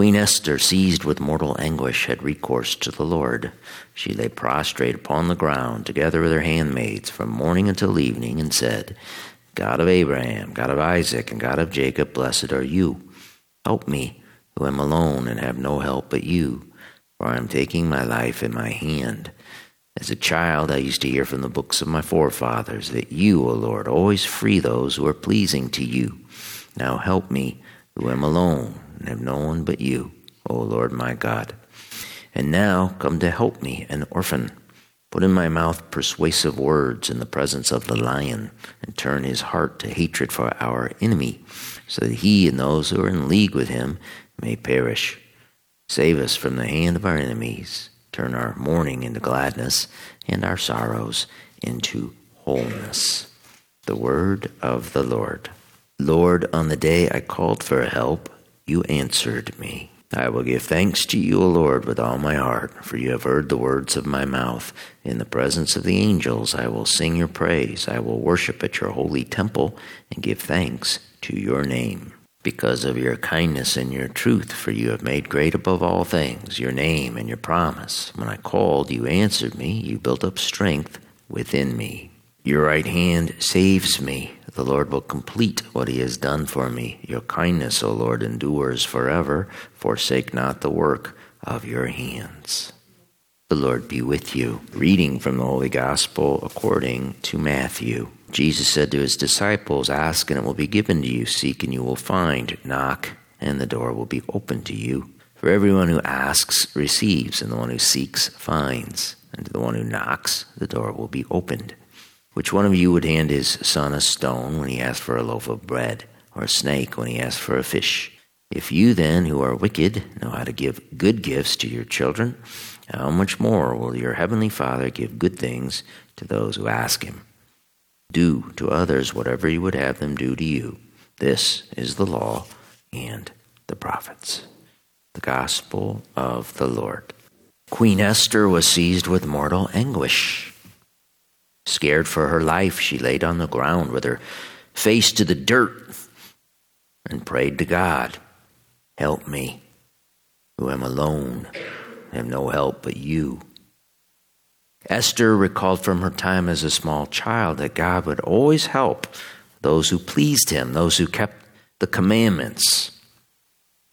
Queen Esther, seized with mortal anguish, had recourse to the Lord. She lay prostrate upon the ground, together with her handmaids, from morning until evening, and said, God of Abraham, God of Isaac, and God of Jacob, blessed are you. Help me, who am alone and have no help but you, for I am taking my life in my hand. As a child, I used to hear from the books of my forefathers that you, O Lord, always free those who are pleasing to you. Now help me, who am alone and have no one but you, O Lord my God. And now come to help me, an orphan. Put in my mouth persuasive words in the presence of the lion, and turn his heart to hatred for our enemy, so that he and those who are in league with him may perish. Save us from the hand of our enemies. Turn our mourning into gladness, and our sorrows into wholeness. The word of the Lord. Lord, on the day I called for help, you answered me. I will give thanks to you, O Lord, with all my heart, for you have heard the words of my mouth. In the presence of the angels, I will sing your praise. I will worship at your holy temple and give thanks to your name. Because of your kindness and your truth, for you have made great above all things your name and your promise. When I called, you answered me. You built up strength within me. Your right hand saves me. The Lord will complete what he has done for me. Your kindness, O Lord, endures forever. Forsake not the work of your hands. The Lord be with you. Reading from the Holy Gospel according to Matthew. Jesus said to his disciples, Ask and it will be given to you. Seek and you will find. Knock and the door will be opened to you. For everyone who asks receives, and the one who seeks finds. And to the one who knocks, the door will be opened. Which one of you would hand his son a stone when he asks for a loaf of bread, or a snake when he asks for a fish? If you then, who are wicked, know how to give good gifts to your children, how much more will your heavenly Father give good things to those who ask him? Do to others whatever you would have them do to you. This is the law and the prophets. The gospel of the Lord. Queen Esther was seized with mortal anguish. Scared for her life, she laid on the ground with her face to the dirt and prayed to God, Help me, who am alone, I have no help but you. Esther recalled from her time as a small child that God would always help those who pleased him, those who kept the commandments,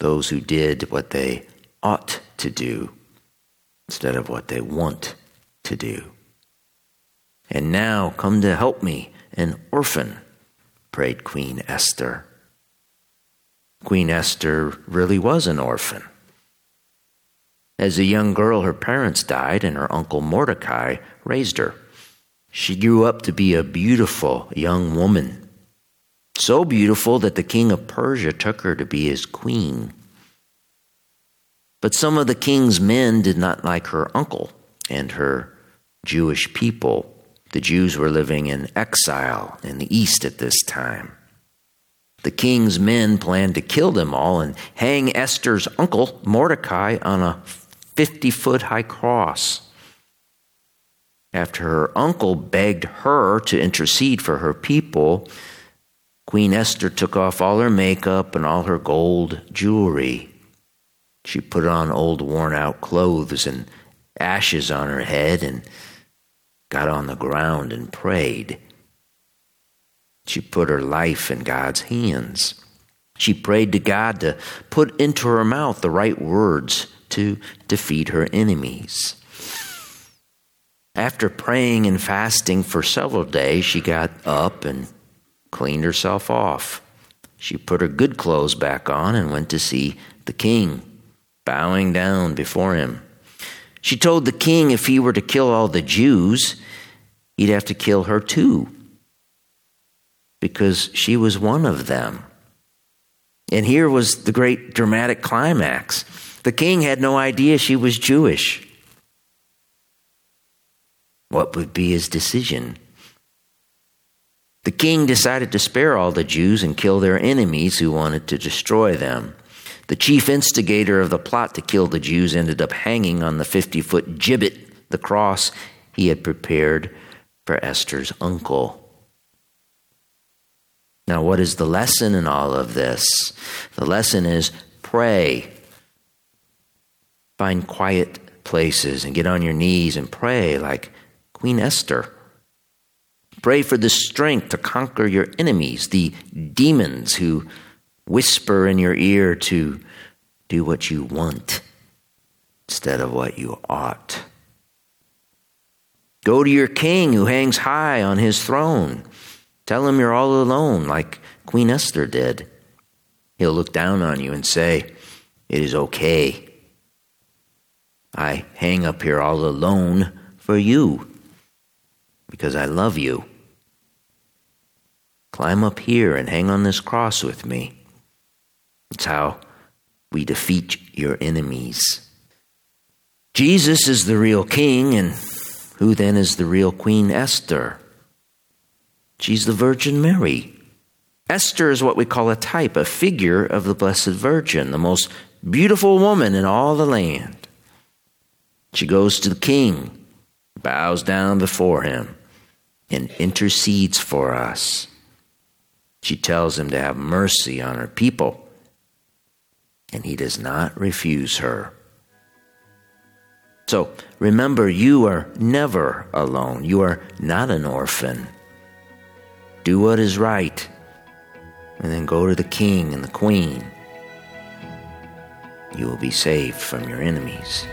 those who did what they ought to do instead of what they want to do. And now come to help me, an orphan, prayed Queen Esther. Queen Esther really was an orphan. As a young girl, her parents died, and her uncle Mordecai raised her. She grew up to be a beautiful young woman, so beautiful that the king of Persia took her to be his queen. But some of the king's men did not like her uncle and her Jewish people. The Jews were living in exile in the east at this time. The king's men planned to kill them all and hang Esther's uncle, Mordecai, on a 50 foot high cross. After her uncle begged her to intercede for her people, Queen Esther took off all her makeup and all her gold jewelry. She put on old worn out clothes and ashes on her head and got on the ground and prayed. She put her life in God's hands. She prayed to God to put into her mouth the right words to defeat her enemies. After praying and fasting for several days, she got up and cleaned herself off. She put her good clothes back on and went to see the king, bowing down before him. She told the king if he were to kill all the Jews, he'd have to kill her too, because she was one of them. And here was the great dramatic climax. The king had no idea she was Jewish. What would be his decision? The king decided to spare all the Jews and kill their enemies who wanted to destroy them. The chief instigator of the plot to kill the Jews ended up hanging on the 50 foot gibbet, the cross he had prepared for Esther's uncle. Now, what is the lesson in all of this? The lesson is pray. Find quiet places and get on your knees and pray like Queen Esther. Pray for the strength to conquer your enemies, the demons who whisper in your ear to do what you want instead of what you ought. Go to your king who hangs high on his throne. Tell him you're all alone, like Queen Esther did. He'll look down on you and say, It is okay. I hang up here all alone for you because I love you. Climb up here and hang on this cross with me. It's how we defeat your enemies. Jesus is the real king, and who then is the real Queen Esther? She's the Virgin Mary. Esther is what we call a type, a figure of the Blessed Virgin, the most beautiful woman in all the land. She goes to the king, bows down before him, and intercedes for us. She tells him to have mercy on her people, and he does not refuse her. So remember, you are never alone. You are not an orphan do what is right, and then go to the king and the queen. You will be saved from your enemies.